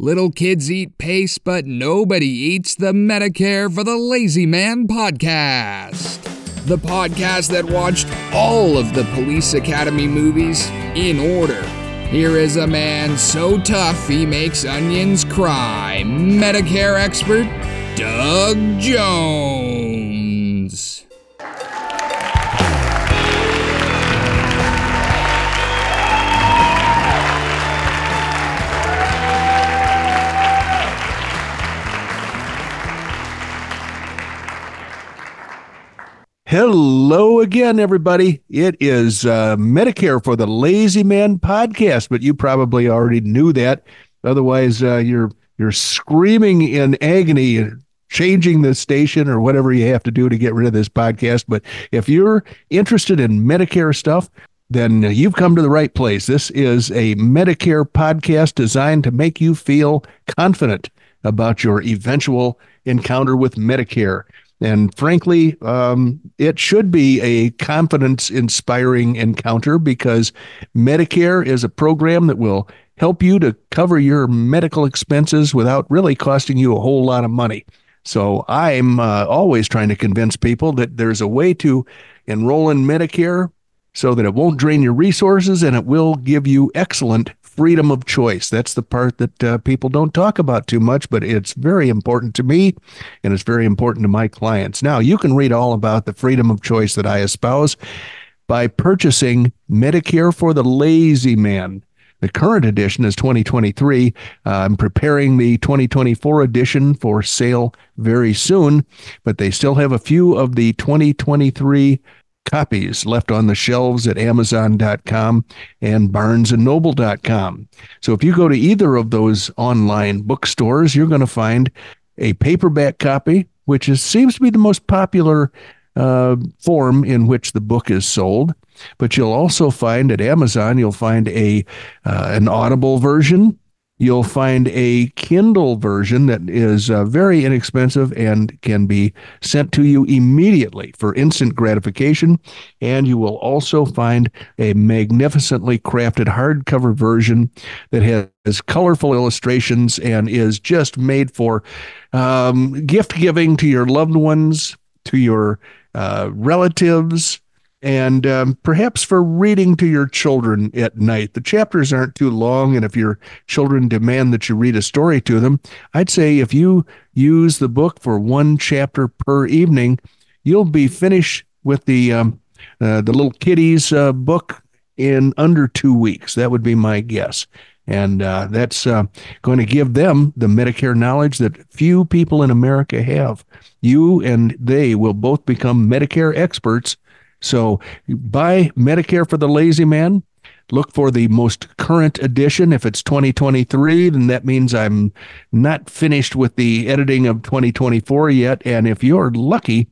Little kids eat paste, but nobody eats the Medicare for the Lazy Man podcast. The podcast that watched all of the Police Academy movies in order. Here is a man so tough he makes onions cry. Medicare expert Doug Jones. Hello again, everybody. It is uh, Medicare for the Lazy Man podcast, but you probably already knew that. Otherwise, uh, you're you're screaming in agony, changing the station or whatever you have to do to get rid of this podcast. But if you're interested in Medicare stuff, then you've come to the right place. This is a Medicare podcast designed to make you feel confident about your eventual encounter with Medicare. And frankly, um, it should be a confidence inspiring encounter because Medicare is a program that will help you to cover your medical expenses without really costing you a whole lot of money. So I'm uh, always trying to convince people that there's a way to enroll in Medicare so that it won't drain your resources and it will give you excellent freedom of choice. That's the part that uh, people don't talk about too much, but it's very important to me and it's very important to my clients. Now, you can read all about the freedom of choice that I espouse by purchasing Medicare for the Lazy Man. The current edition is 2023. Uh, I'm preparing the 2024 edition for sale very soon, but they still have a few of the 2023 copies left on the shelves at amazon.com and barnesandnoble.com. So if you go to either of those online bookstores, you're going to find a paperback copy, which is, seems to be the most popular uh, form in which the book is sold. But you'll also find at Amazon, you'll find a uh, an Audible version You'll find a Kindle version that is uh, very inexpensive and can be sent to you immediately for instant gratification. And you will also find a magnificently crafted hardcover version that has colorful illustrations and is just made for um, gift giving to your loved ones, to your uh, relatives, and um, perhaps for reading to your children at night. The chapters aren't too long, and if your children demand that you read a story to them, I'd say if you use the book for one chapter per evening, you'll be finished with the um, uh, the little kiddies uh, book in under two weeks. That would be my guess. And uh, that's uh, going to give them the Medicare knowledge that few people in America have. You and they will both become Medicare experts so buy Medicare for the Lazy Man. Look for the most current edition. If it's 2023, then that means I'm not finished with the editing of 2024 yet. And if you're lucky,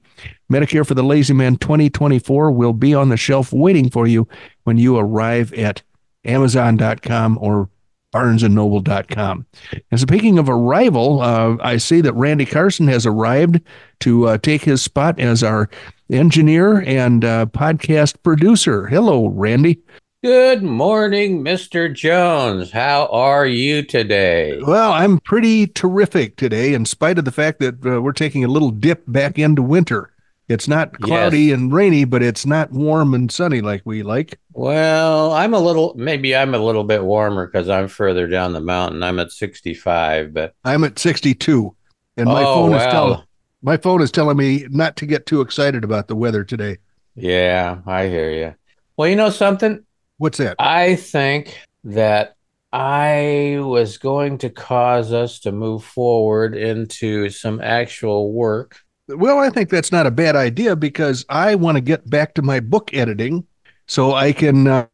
Medicare for the Lazy Man 2024 will be on the shelf waiting for you when you arrive at Amazon.com or barnesandnoble.com. And speaking of arrival, uh, I see that Randy Carson has arrived to uh, take his spot as our engineer and uh, podcast producer. Hello, Randy. Good morning, Mr. Jones. How are you today? Well, I'm pretty terrific today, in spite of the fact that uh, we're taking a little dip back into winter. It's not cloudy yes. and rainy, but it's not warm and sunny like we like. Well, I'm a little, maybe I'm a little bit warmer because I'm further down the mountain. I'm at 65, but I'm at 62. And my oh, phone is telling my phone is telling me not to get too excited about the weather today. Yeah, I hear you. Well, you know something? What's that? I think that I was going to cause us to move forward into some actual work well, I think that's not a bad idea because I want to get back to my book editing, so I can uh,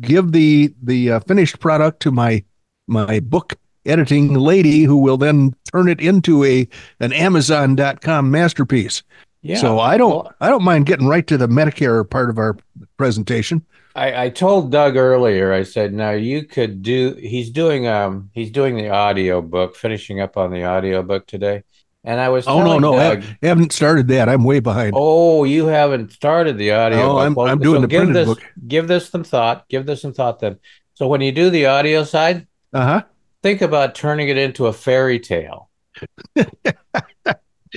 give the the uh, finished product to my my book editing lady, who will then turn it into a an Amazon.com masterpiece. Yeah. So I don't well, I don't mind getting right to the Medicare part of our presentation. I, I told Doug earlier. I said, now you could do. He's doing um he's doing the audio book, finishing up on the audio book today. And I was oh no no Doug, I haven't started that. I'm way behind. Oh, you haven't started the audio. Oh, I'm, I'm doing so the printed this, book. Give this some thought. Give this some thought then. So when you do the audio side, uh huh, think about turning it into a fairy tale.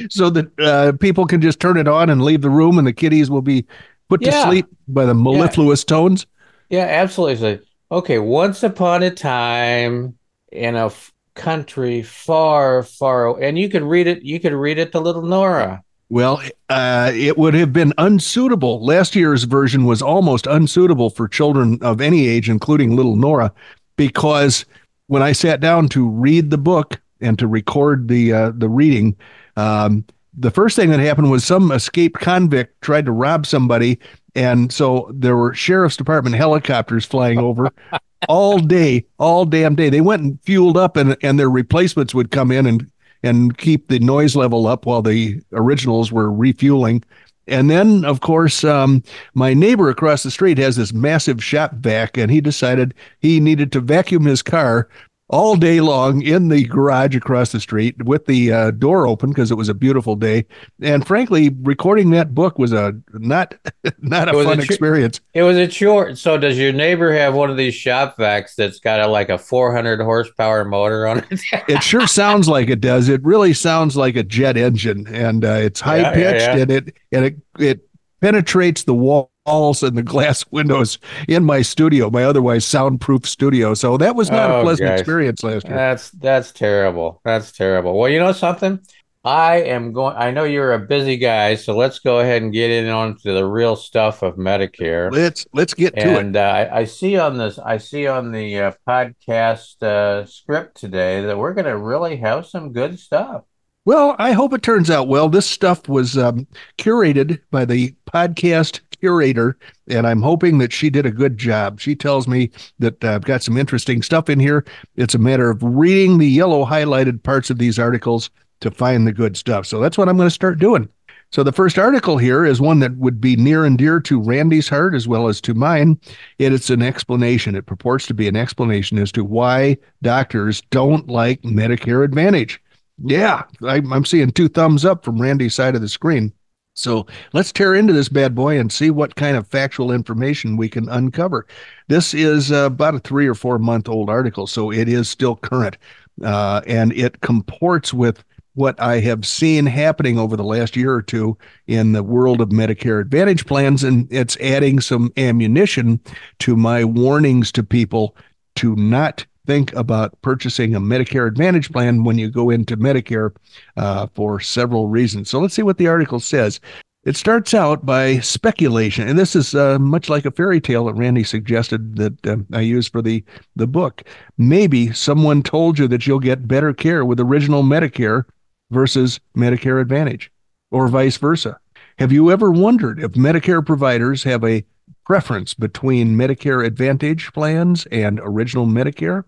so that uh, people can just turn it on and leave the room, and the kiddies will be put Yeah. to sleep by the mellifluous tones. Yeah, absolutely. Okay, once upon a time in a f- country far, far, and you could read it. You could read it to little Nora. Well, uh, it would have been unsuitable. Last year's version was almost unsuitable for children of any age, including little Nora, because when I sat down to read the book and to record the uh, the reading, um, the first thing that happened was some escaped convict tried to rob somebody, and so there were sheriff's department helicopters flying over all day, all damn day. They went and fueled up, and and their replacements would come in and and keep the noise level up while the originals were refueling. And then, of course, um, my neighbor across the street has this massive shop vac, and he decided he needed to vacuum his car all day long in the garage across the street with the uh, door open because it was a beautiful day. And frankly, recording that book was a not not a a fun tr- experience. It was a chore. So, does your neighbor have one of these shop vacs that's got a, like a 400 horsepower motor on it? It sure sounds like it does. It really sounds like a jet engine, and uh, it's high pitched, yeah, yeah. and it and it it penetrates the walls and the glass windows in my studio, my otherwise soundproof studio. So that was not a Oh, pleasant gosh. experience last year. That's that's terrible. That's terrible. Well, you know something? I am going. I know you're a busy guy, so let's go ahead and get in on to the real stuff of Medicare. let's let's get to it. And uh, I, I see on this, I see on the uh, podcast uh, script today that we're going to really have some good stuff. Well, I hope it turns out well. This stuff was um, curated by the podcast curator, and I'm hoping that she did a good job. She tells me that uh, I've got some interesting stuff in here. It's a matter of reading the yellow highlighted parts of these articles to find the good stuff. So that's what I'm going to start doing. So the first article here is one that would be near and dear to Randy's heart as well as to mine. It is an explanation. It purports to be an explanation as to why doctors don't like Medicare Advantage. Yeah, I, I'm seeing two thumbs up from Randy's side of the screen. So let's tear into this bad boy and see what kind of factual information we can uncover. This is uh, about a three or four month old article, so it is still current. Uh, and it comports with what I have seen happening over the last year or two in the world of Medicare Advantage plans. And it's adding some ammunition to my warnings to people to not think about purchasing a Medicare Advantage plan when you go into Medicare uh, for several reasons. So let's see what the article says. It starts out by speculation, and this is uh, much like a fairy tale that Randy suggested that uh, I use for the the book. Maybe someone told you that you'll get better care with original Medicare versus Medicare Advantage, or vice versa. Have you ever wondered if Medicare providers have a preference between Medicare Advantage plans and original Medicare?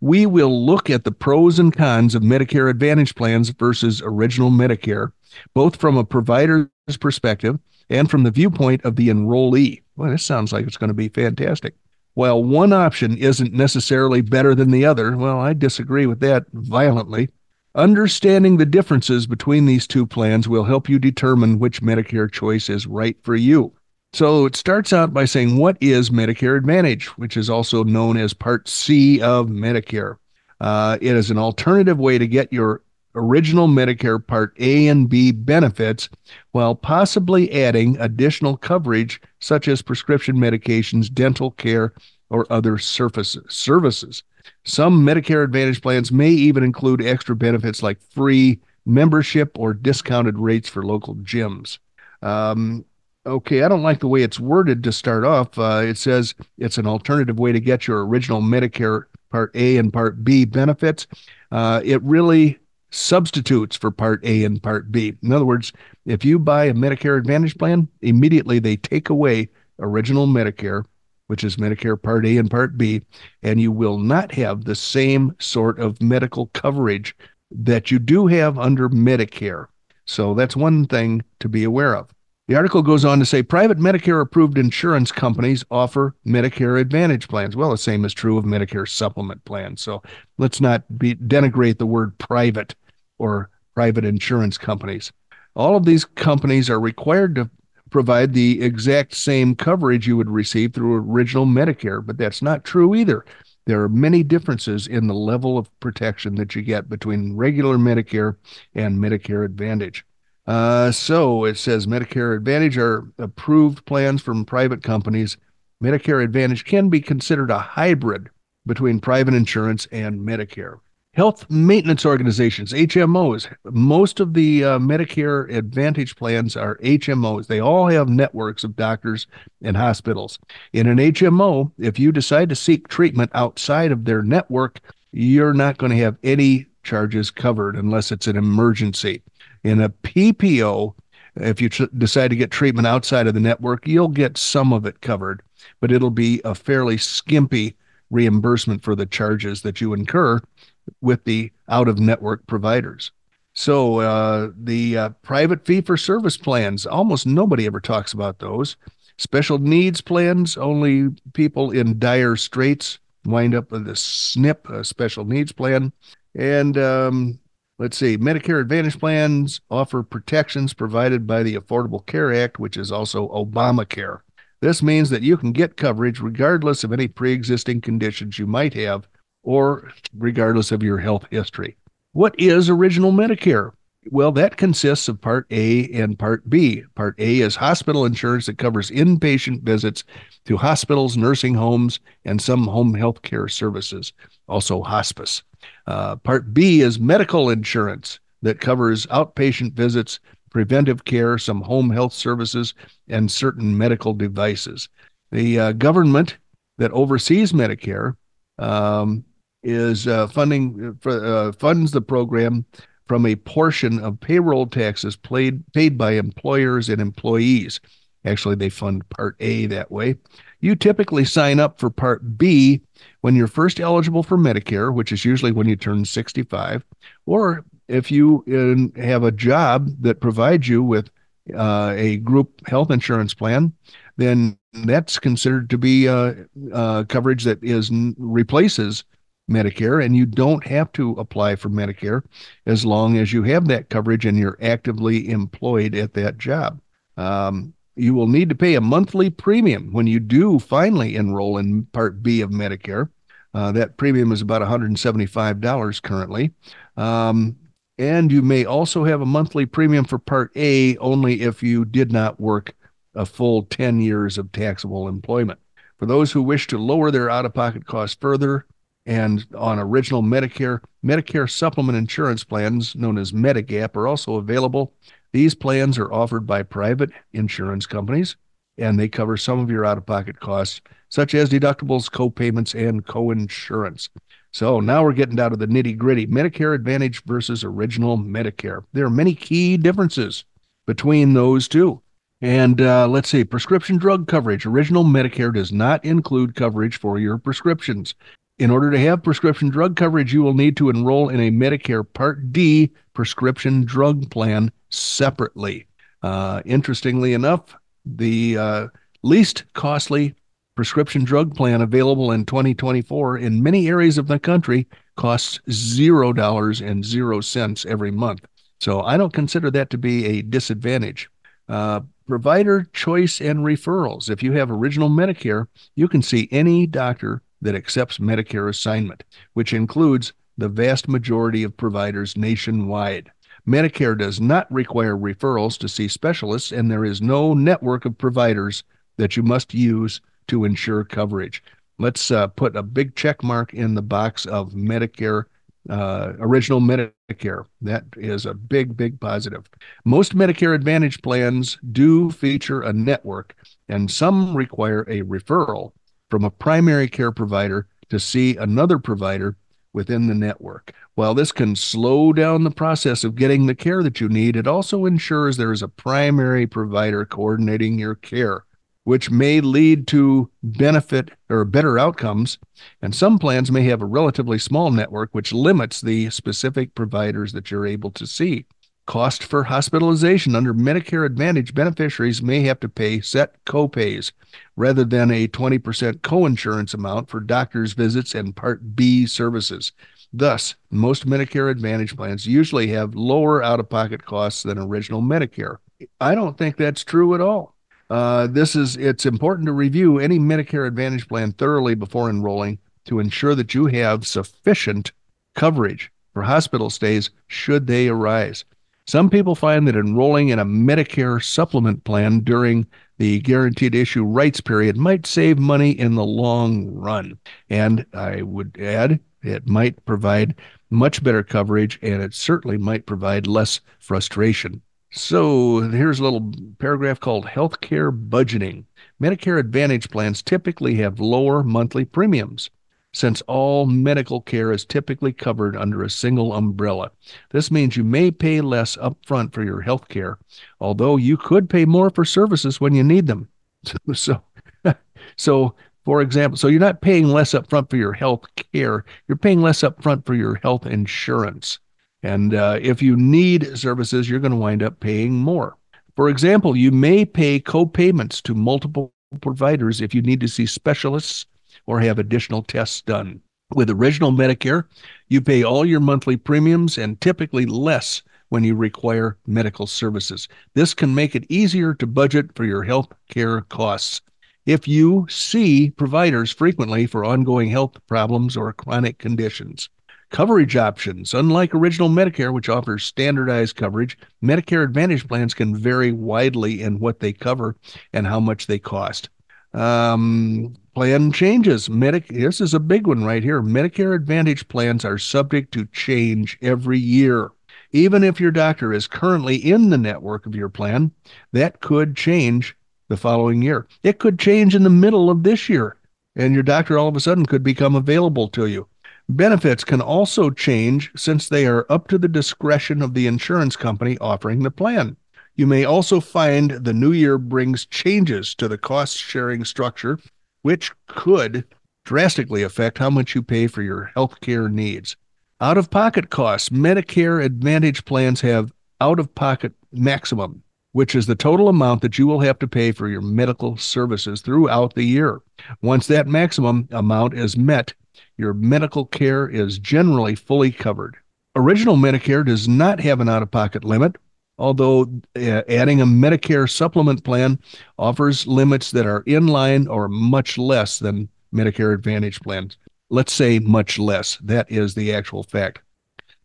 We will look at the pros and cons of Medicare Advantage plans versus original Medicare, both from a provider's perspective and from the viewpoint of the enrollee. Well, this sounds like it's going to be fantastic. While one option isn't necessarily better than the other, well, I disagree with that violently. Understanding the differences between these two plans will help you determine which Medicare choice is right for you. So it starts out by saying, What is Medicare Advantage, which is also known as Part C of Medicare? Uh, it is an alternative way to get your original Medicare Part A and B benefits while possibly adding additional coverage such as prescription medications, dental care, or other surfaces, services. Some Medicare Advantage plans may even include extra benefits like free membership or discounted rates for local gyms. Um, okay, I don't like the way it's worded to start off. Uh, it says it's an alternative way to get your original Medicare Part A and Part B benefits. Uh, it really substitutes for Part A and Part B. In other words, if you buy a Medicare Advantage plan, immediately they take away original Medicare, which is Medicare Part A and Part B, and you will not have the same sort of medical coverage that you do have under Medicare. So that's one thing to be aware of. The article goes on to say private Medicare approved insurance companies offer Medicare Advantage plans. Well, the same is true of Medicare supplement plans. So let's not be, denigrate the word private or private insurance companies. All of these companies are required to provide the exact same coverage you would receive through original Medicare, but that's not true either. there are many differences in the level of protection that you get between regular Medicare and Medicare Advantage. Uh, so it says Medicare Advantage are approved plans from private companies. Medicare Advantage can be considered a hybrid between private insurance and Medicare. Health maintenance organizations, HMOs. Most of the uh, Medicare Advantage plans are HMOs. They all have networks of doctors and hospitals. In an HMO, if you decide to seek treatment outside of their network, you're not going to have any charges covered unless it's an emergency. In a PPO, if you tr- decide to get treatment outside of the network, you'll get some of it covered, but it'll be a fairly skimpy reimbursement for the charges that you incur with the out of network providers. So uh, the uh, private fee for service plans, almost nobody ever talks about those. Special needs plans, only people in dire straits wind up with a SNP, a special needs plan. And um, let's see, Medicare Advantage plans offer protections provided by the Affordable Care Act, which is also Obamacare. This means that you can get coverage regardless of any pre existing conditions you might have or regardless of your health history. What is original Medicare? Well, that consists of Part A and Part B. Part A is hospital insurance that covers inpatient visits to hospitals, nursing homes, and some home health care services, also hospice. Uh, part B is medical insurance that covers outpatient visits, preventive care, some home health services, and certain medical devices. The uh, government that oversees Medicare um, is uh, funding uh, uh, funds the program from a portion of payroll taxes paid paid by employers and employees. Actually, they fund Part A that way. You typically sign up for Part B when you're first eligible for Medicare, which is usually when you turn 65, or if you in, have a job that provides you with uh, a group health insurance plan, then that's considered to be uh, uh, coverage that is replaces Medicare, and you don't have to apply for Medicare as long as you have that coverage and you're actively employed at that job. Um, you will need to pay a monthly premium when you do finally enroll in Part B of Medicare. Uh, that premium is about $175 currently. Um, and you may also have a monthly premium for Part A only if you did not work a full 10 years of taxable employment. For those who wish to lower their out of pocket costs further, and on original Medicare, Medicare supplement insurance plans known as Medigap are also available. These plans are offered by private insurance companies and they cover some of your out of pocket costs, such as deductibles, co-payments, and co-insurance. So now we're getting down to the nitty gritty Medicare Advantage versus original Medicare. There are many key differences between those two. And uh, let's see, prescription drug coverage. Original Medicare does not include coverage for your prescriptions. In order to have prescription drug coverage, you will need to enroll in a Medicare Part D prescription drug plan separately. Uh, interestingly enough, the uh, least costly prescription drug plan available in 2024 in many areas of the country costs zero dollars and zero cents every month. So I don't consider that to be a disadvantage. Uh, provider choice and referrals. If you have original Medicare, you can see any doctor that accepts Medicare assignment, which includes the vast majority of providers nationwide. Medicare does not require referrals to see specialists, and there is no network of providers that you must use to ensure coverage. Let's uh, put a big check mark in the box of Medicare, uh, original Medicare. That is a big, big positive. Most Medicare Advantage plans do feature a network, and some require a referral from a primary care provider to see another provider within the network. While this can slow down the process of getting the care that you need, it also ensures there is a primary provider coordinating your care, which may lead to benefit or better outcomes. And some plans may have a relatively small network, which limits the specific providers that you're able to see. Cost for hospitalization under Medicare Advantage beneficiaries may have to pay set copays rather than a 20% coinsurance amount for doctor's visits and Part B services. Thus, most Medicare Advantage plans usually have lower out of pocket costs than original Medicare. I don't think that's true at all. Uh, this is it's important to review any Medicare Advantage plan thoroughly before enrolling to ensure that you have sufficient coverage for hospital stays should they arise. Some people find that enrolling in a Medicare supplement plan during the guaranteed issue rights period might save money in the long run. And I would add, it might provide much better coverage and it certainly might provide less frustration. So here's a little paragraph called Healthcare Budgeting. Medicare Advantage plans typically have lower monthly premiums since all medical care is typically covered under a single umbrella. This means you may pay less upfront for your health care, although you could pay more for services when you need them. So, so for example, so you're not paying less upfront for your health care, you're paying less upfront for your health insurance. And uh, if you need services, you're going to wind up paying more. For example, you may pay co-payments to multiple providers if you need to see specialists or have additional tests done. With original Medicare, you pay all your monthly premiums and typically less when you require medical services. This can make it easier to budget for your health care costs. If you see providers frequently for ongoing health problems or chronic conditions, coverage options. Unlike original Medicare, which offers standardized coverage, Medicare Advantage plans can vary widely in what they cover and how much they cost. Um, plan changes. Medic- this is a big one right here. Medicare Advantage plans are subject to change every year. Even if your doctor is currently in the network of your plan, that could change the following year. It could change in the middle of this year, and your doctor all of a sudden could become available to you. Benefits can also change since they are up to the discretion of the insurance company offering the plan. You may also find the new year brings changes to the cost sharing structure, which could drastically affect how much you pay for your health care needs. Out of pocket costs, Medicare Advantage plans have out of pocket maximum, which is the total amount that you will have to pay for your medical services throughout the year. Once that maximum amount is met, your medical care is generally fully covered. Original Medicare does not have an out of pocket limit, although uh, adding a Medicare supplement plan offers limits that are in line or much less than Medicare Advantage plans. Let's say much less. That is the actual fact.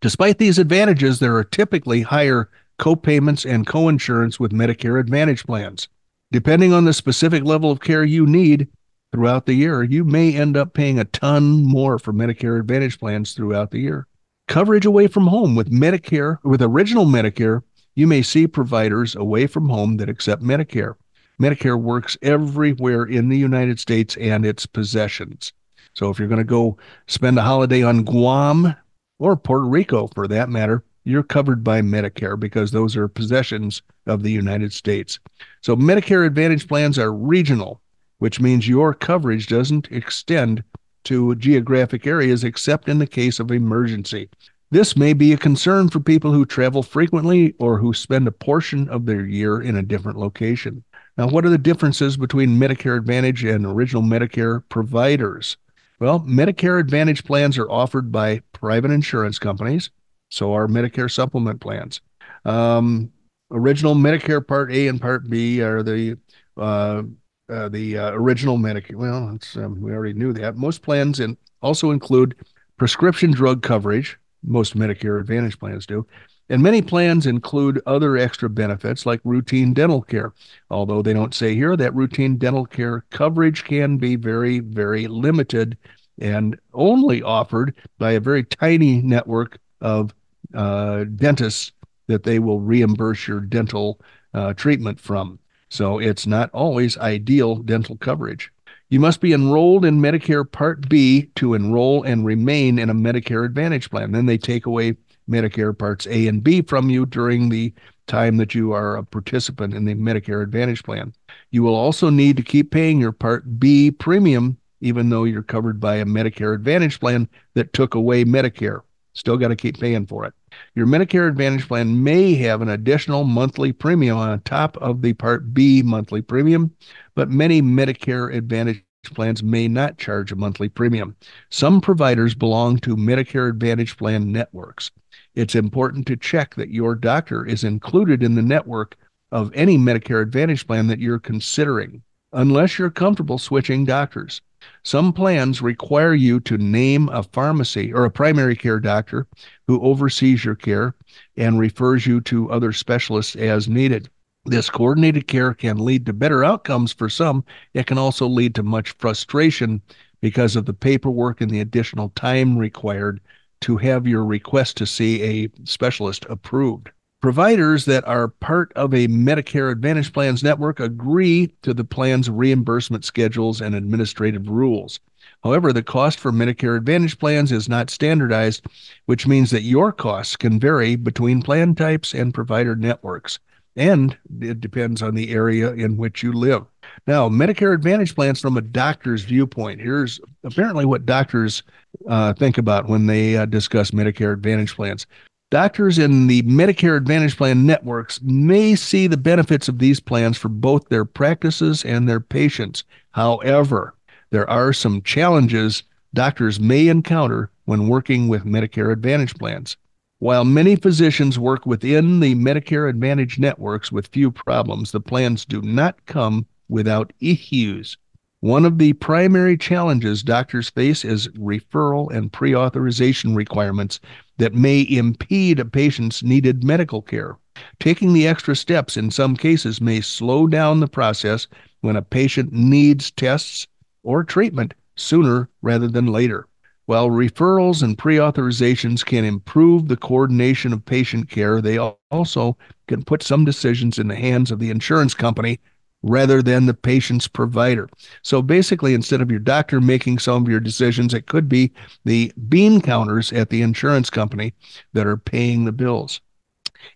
Despite these advantages, there are typically higher co-payments and co-insurance with Medicare Advantage plans. Depending on the specific level of care you need throughout the year, you may end up paying a ton more for Medicare Advantage plans throughout the year. Coverage away from home with Medicare, with original Medicare, you may see providers away from home that accept Medicare. Medicare works everywhere in the United States and its possessions. So if you're going to go spend a holiday on Guam or Puerto Rico for that matter, you're covered by Medicare because those are possessions of the United States. So Medicare Advantage plans are regional, which means your coverage doesn't extend to geographic areas except in the case of emergency. This may be a concern for people who travel frequently or who spend a portion of their year in a different location. Now, what are the differences between Medicare Advantage and original Medicare providers? Well, Medicare Advantage plans are offered by private insurance companies, so are Medicare supplement plans. Um, original Medicare Part A and Part B are the uh, uh, the uh, original Medicare. Well, um, we already knew that. Most plans in, also include prescription drug coverage, most Medicare Advantage plans do. And many plans include other extra benefits like routine dental care. Although they don't say here that routine dental care coverage can be very, very limited and only offered by a very tiny network of uh, dentists that they will reimburse your dental uh, treatment from. So it's not always ideal dental coverage. You must be enrolled in Medicare Part B to enroll and remain in a Medicare Advantage plan. Then they take away Medicare Parts A and B from you during the time that you are a participant in the Medicare Advantage plan. You will also need to keep paying your Part B premium, even though you're covered by a Medicare Advantage plan that took away Medicare. Still got to keep paying for it. Your Medicare Advantage plan may have an additional monthly premium on top of the Part B monthly premium, but many Medicare Advantage plans may not charge a monthly premium. Some providers belong to Medicare Advantage plan networks. It's important to check that your doctor is included in the network of any Medicare Advantage plan that you're considering, unless you're comfortable switching doctors. Some plans require you to name a pharmacy or a primary care doctor who oversees your care and refers you to other specialists as needed. This coordinated care can lead to better outcomes for some. It can also lead to much frustration because of the paperwork and the additional time required to have your request to see a specialist approved. Providers that are part of a Medicare Advantage Plans network agree to the plan's reimbursement schedules and administrative rules. However, the cost for Medicare Advantage plans is not standardized, which means that your costs can vary between plan types and provider networks and it depends on the area in which you live. Now, Medicare Advantage plans from a doctor's viewpoint. Here's apparently what doctors uh, think about when they uh, discuss Medicare Advantage plans. Doctors in the Medicare Advantage plan networks may see the benefits of these plans for both their practices and their patients. However, there are some challenges doctors may encounter when working with Medicare Advantage plans. While many physicians work within the Medicare Advantage networks with few problems, the plans do not come without issues. One of the primary challenges doctors face is referral and pre authorization requirements that may impede a patient's needed medical care. Taking the extra steps in some cases may slow down the process when a patient needs tests or treatment sooner rather than later. While referrals and pre authorizations can improve the coordination of patient care, they also can put some decisions in the hands of the insurance company rather than the patient's provider. So basically, instead of your doctor making some of your decisions, it could be the bean counters at the insurance company that are paying the bills.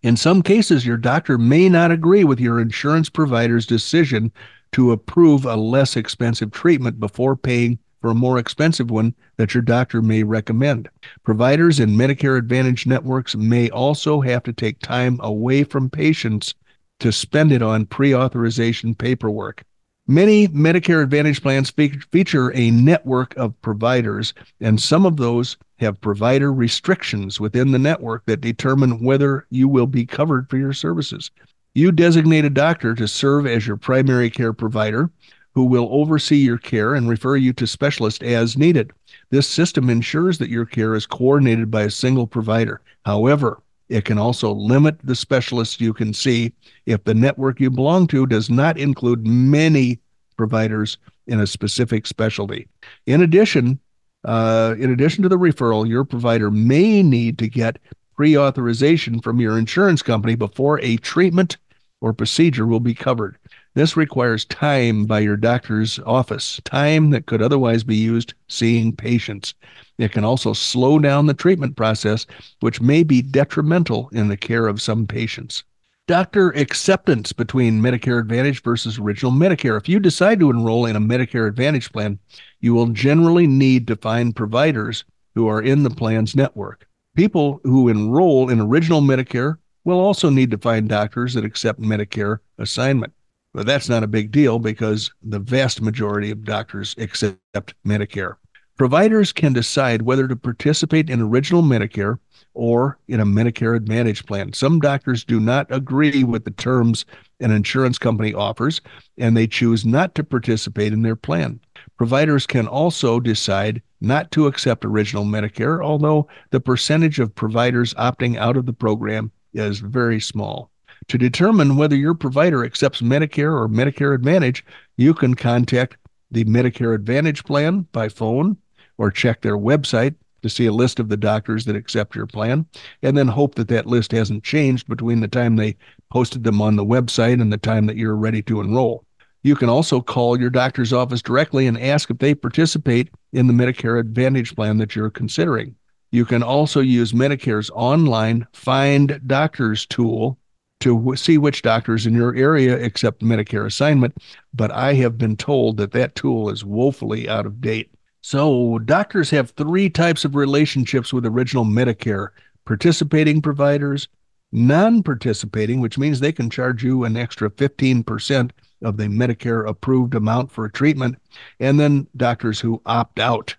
In some cases, your doctor may not agree with your insurance provider's decision to approve a less expensive treatment before paying for a more expensive one that your doctor may recommend. Providers in Medicare Advantage networks may also have to take time away from patients to spend it on pre authorization paperwork. Many Medicare Advantage plans fe- feature a network of providers, and some of those have provider restrictions within the network that determine whether you will be covered for your services. You designate a doctor to serve as your primary care provider who will oversee your care and refer you to specialists as needed. This system ensures that your care is coordinated by a single provider. However, it can also limit the specialists you can see if the network you belong to does not include many providers in a specific specialty. In addition, uh, in addition to the referral, your provider may need to get pre-authorization from your insurance company before a treatment or procedure will be covered. This requires time by your doctor's office, time that could otherwise be used seeing patients. It can also slow down the treatment process, which may be detrimental in the care of some patients. Doctor acceptance between Medicare Advantage versus original Medicare. If you decide to enroll in a Medicare Advantage plan, you will generally need to find providers who are in the plan's network. People who enroll in original Medicare will also need to find doctors that accept Medicare assignment. But that's not a big deal because the vast majority of doctors accept Medicare. Providers can decide whether to participate in original Medicare or in a Medicare Advantage plan. Some doctors do not agree with the terms an insurance company offers, and they choose not to participate in their plan. Providers can also decide not to accept original Medicare, although the percentage of providers opting out of the program is very small. To determine whether your provider accepts Medicare or Medicare Advantage, you can contact the Medicare Advantage plan by phone or check their website to see a list of the doctors that accept your plan, and then hope that that list hasn't changed between the time they posted them on the website and the time that you're ready to enroll. You can also call your doctor's office directly and ask if they participate in the Medicare Advantage plan that you're considering. You can also use Medicare's online Find Doctors tool to see which doctors in your area accept Medicare assignment, but I have been told that that tool is woefully out of date. So, doctors have three types of relationships with original Medicare participating providers, non participating, which means they can charge you an extra 15% of the Medicare approved amount for a treatment, and then doctors who opt out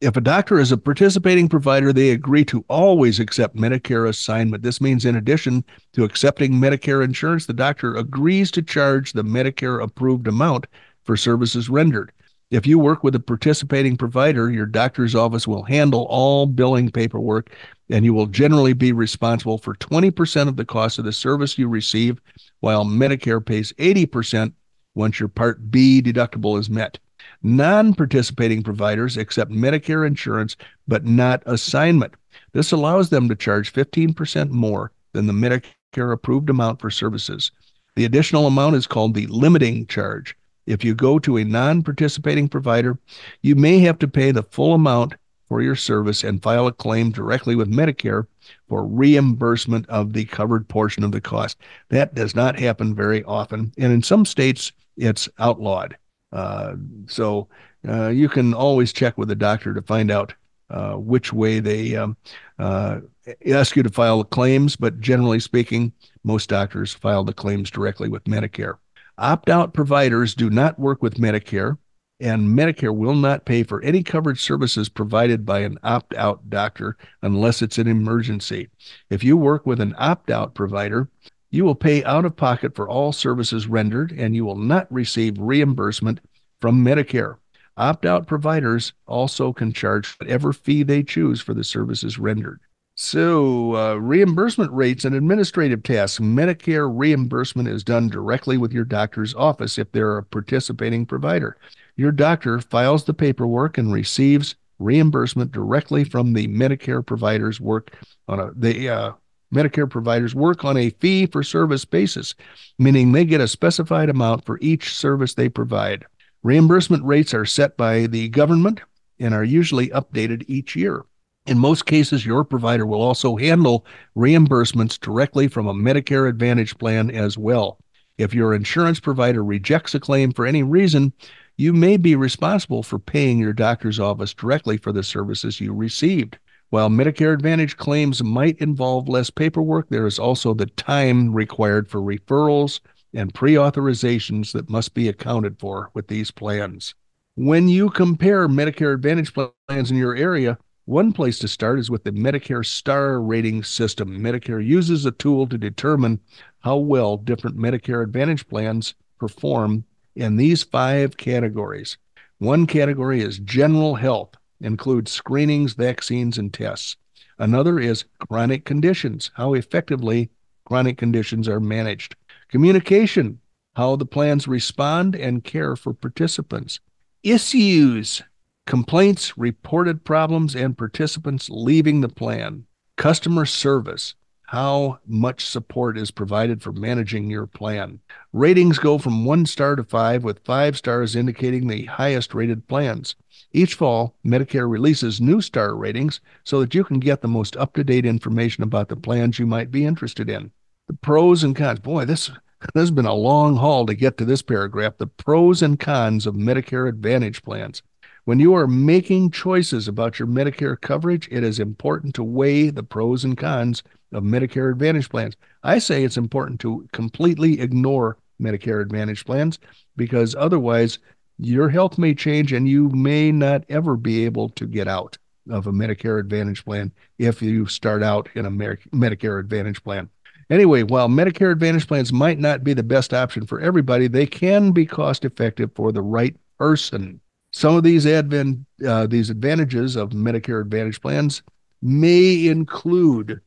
if a doctor is a participating provider, they agree to always accept Medicare assignment. This means, in addition to accepting Medicare insurance, the doctor agrees to charge the Medicare approved amount for services rendered. If you work with a participating provider, your doctor's office will handle all billing paperwork and you will generally be responsible for 20% of the cost of the service you receive, while Medicare pays 80% once your Part B deductible is met. Non participating providers accept Medicare insurance, but not assignment. This allows them to charge 15% more than the Medicare approved amount for services. The additional amount is called the limiting charge. If you go to a non participating provider, you may have to pay the full amount for your service and file a claim directly with Medicare for reimbursement of the covered portion of the cost. That does not happen very often. And in some states, it's outlawed. Uh, so uh, you can always check with the doctor to find out uh, which way they um, uh, ask you to file the claims. But generally speaking, most doctors file the claims directly with Medicare. Opt out providers do not work with Medicare, and Medicare will not pay for any covered services provided by an opt out doctor unless it's an emergency. If you work with an opt out provider, you will pay out of pocket for all services rendered, and you will not receive reimbursement from Medicare. Opt out providers also can charge whatever fee they choose for the services rendered. So, uh, reimbursement rates and administrative tasks. Medicare reimbursement is done directly with your doctor's office if they're a participating provider. Your doctor files the paperwork and receives reimbursement directly from the Medicare providers work on a the uh, Medicare providers work on a fee for service basis, meaning they get a specified amount for each service they provide. Reimbursement rates are set by the government and are usually updated each year. In most cases, your provider will also handle reimbursements directly from a Medicare Advantage plan as well. If your insurance provider rejects a claim for any reason, you may be responsible for paying your doctor's office directly for the services you received. While Medicare Advantage claims might involve less paperwork, there is also the time required for referrals and pre authorizations that must be accounted for with these plans. When you compare Medicare Advantage plans in your area, one place to start is with the Medicare Star Rating System. Medicare uses a tool to determine how well different Medicare Advantage plans perform in these five categories. One category is general health, includes screenings, vaccines, and tests. Another is chronic conditions, how effectively chronic conditions are managed. Communication, how the plans respond and care for participants. Issues, complaints, reported problems, and participants leaving the plan. Customer service, how much support is provided for managing your plan. Ratings go from one star to five, with five stars indicating the highest rated plans. Each fall, Medicare releases new star ratings so that you can get the most up to date information about the plans you might be interested in. The pros and cons. Boy, this, this has been a long haul to get to this paragraph. The pros and cons of Medicare Advantage plans. When you are making choices about your Medicare coverage, it is important to weigh the pros and cons of Medicare Advantage plans. I say it's important to completely ignore Medicare Advantage plans because otherwise your health may change and you may not ever be able to get out of a Medicare Advantage plan if you start out in a Medicare Advantage plan. Anyway, while Medicare Advantage plans might not be the best option for everybody, they can be cost effective for the right person. Some of these advent, uh, these advantages of Medicare Advantage plans may include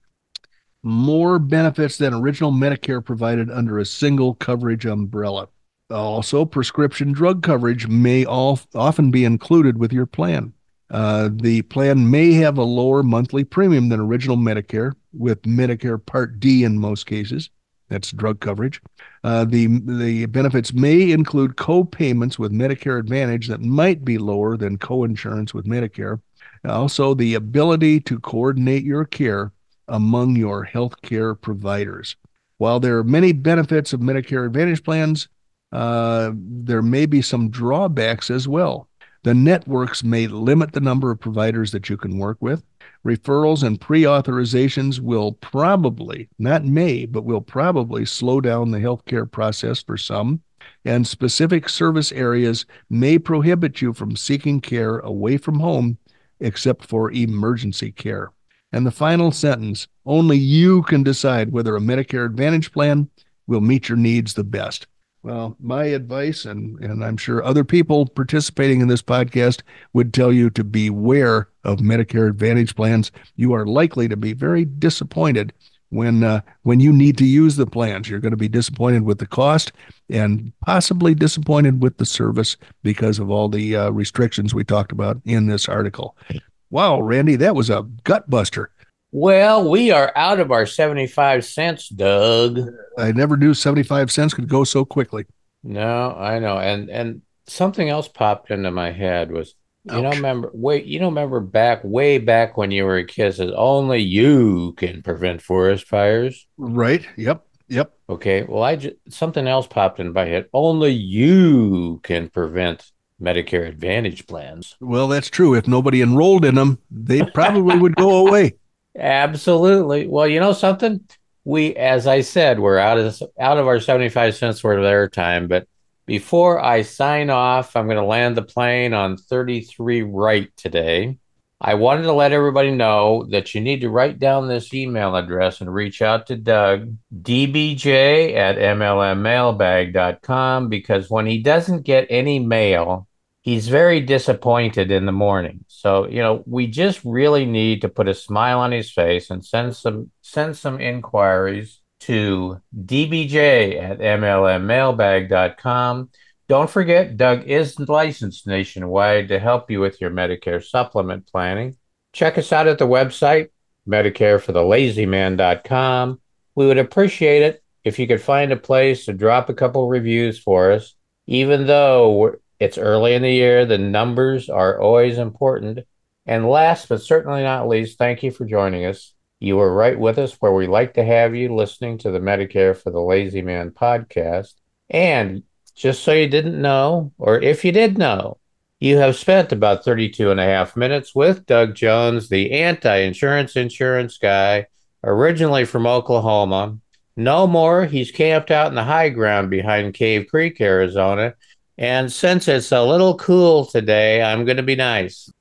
more benefits than original Medicare provided under a single coverage umbrella. Also, prescription drug coverage may all, often be included with your plan. Uh, the plan may have a lower monthly premium than original Medicare, with Medicare Part D in most cases. That's drug coverage. Uh, the the benefits may include co-payments with Medicare Advantage that might be lower than co-insurance with Medicare. Also, the ability to coordinate your care among your health care providers. While there are many benefits of Medicare Advantage plans, uh, there may be some drawbacks as well. The networks may limit the number of providers that you can work with. Referrals and pre authorizations will probably, not may, but will probably slow down the healthcare process for some. And specific service areas may prohibit you from seeking care away from home except for emergency care. And the final sentence only you can decide whether a Medicare Advantage plan will meet your needs the best. Well, my advice, and, and I'm sure other people participating in this podcast would tell you to beware of Medicare Advantage plans. You are likely to be very disappointed when uh, when you need to use the plans. You're going to be disappointed with the cost and possibly disappointed with the service because of all the uh, restrictions we talked about in this article. Wow, Randy, that was a gut buster. Well, we are out of our 75 cents, Doug. I never knew 75 cents could go so quickly. No, I know. And and something else popped into my head was you Ouch. know remember wait you know remember back way back when you were a kid says only you can prevent forest fires. Right. Yep. Yep. Okay. Well, I just something else popped in my head. Only you can prevent Medicare Advantage plans. Well, that's true. If nobody enrolled in them, they probably would go away. Absolutely. Well, you know something? We, as I said, we're out of out of our seventy-five cents worth of airtime. But before I sign off, I'm going to land the plane on thirty-three right today. I wanted to let everybody know that you need to write down this email address and reach out to Doug, dbj at mlmmailbag.com, because when he doesn't get any mail, he's very disappointed in the morning. So, you know, we just really need to put a smile on his face and send some send some inquiries to dbj at mlmmailbag.com. Don't forget, Doug is licensed nationwide to help you with your Medicare supplement planning. Check us out at the website, medicareforthelazyman.com. We would appreciate it if you could find a place to drop a couple reviews for us. Even though it's early in the year. The numbers are always important. And last but certainly not least, thank you for joining us. You are right with us where we like to have you listening to the Medicare for the Lazy Man podcast. And just so you didn't know, or if you did know, you have spent about 32 and a half minutes with Doug Jones, the anti insurance insurance guy, originally from Oklahoma. No more. He's camped out in the high ground behind Cave Creek, Arizona, and since it's a little cool today, I'm going to be nice.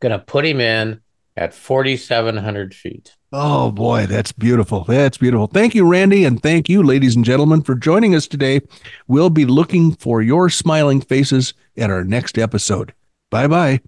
Going to put him in at 4,700 feet. Oh boy, that's beautiful. That's beautiful. Thank you, Randy. And thank you, ladies and gentlemen, for joining us today. We'll be looking for your smiling faces at our next episode. Bye bye.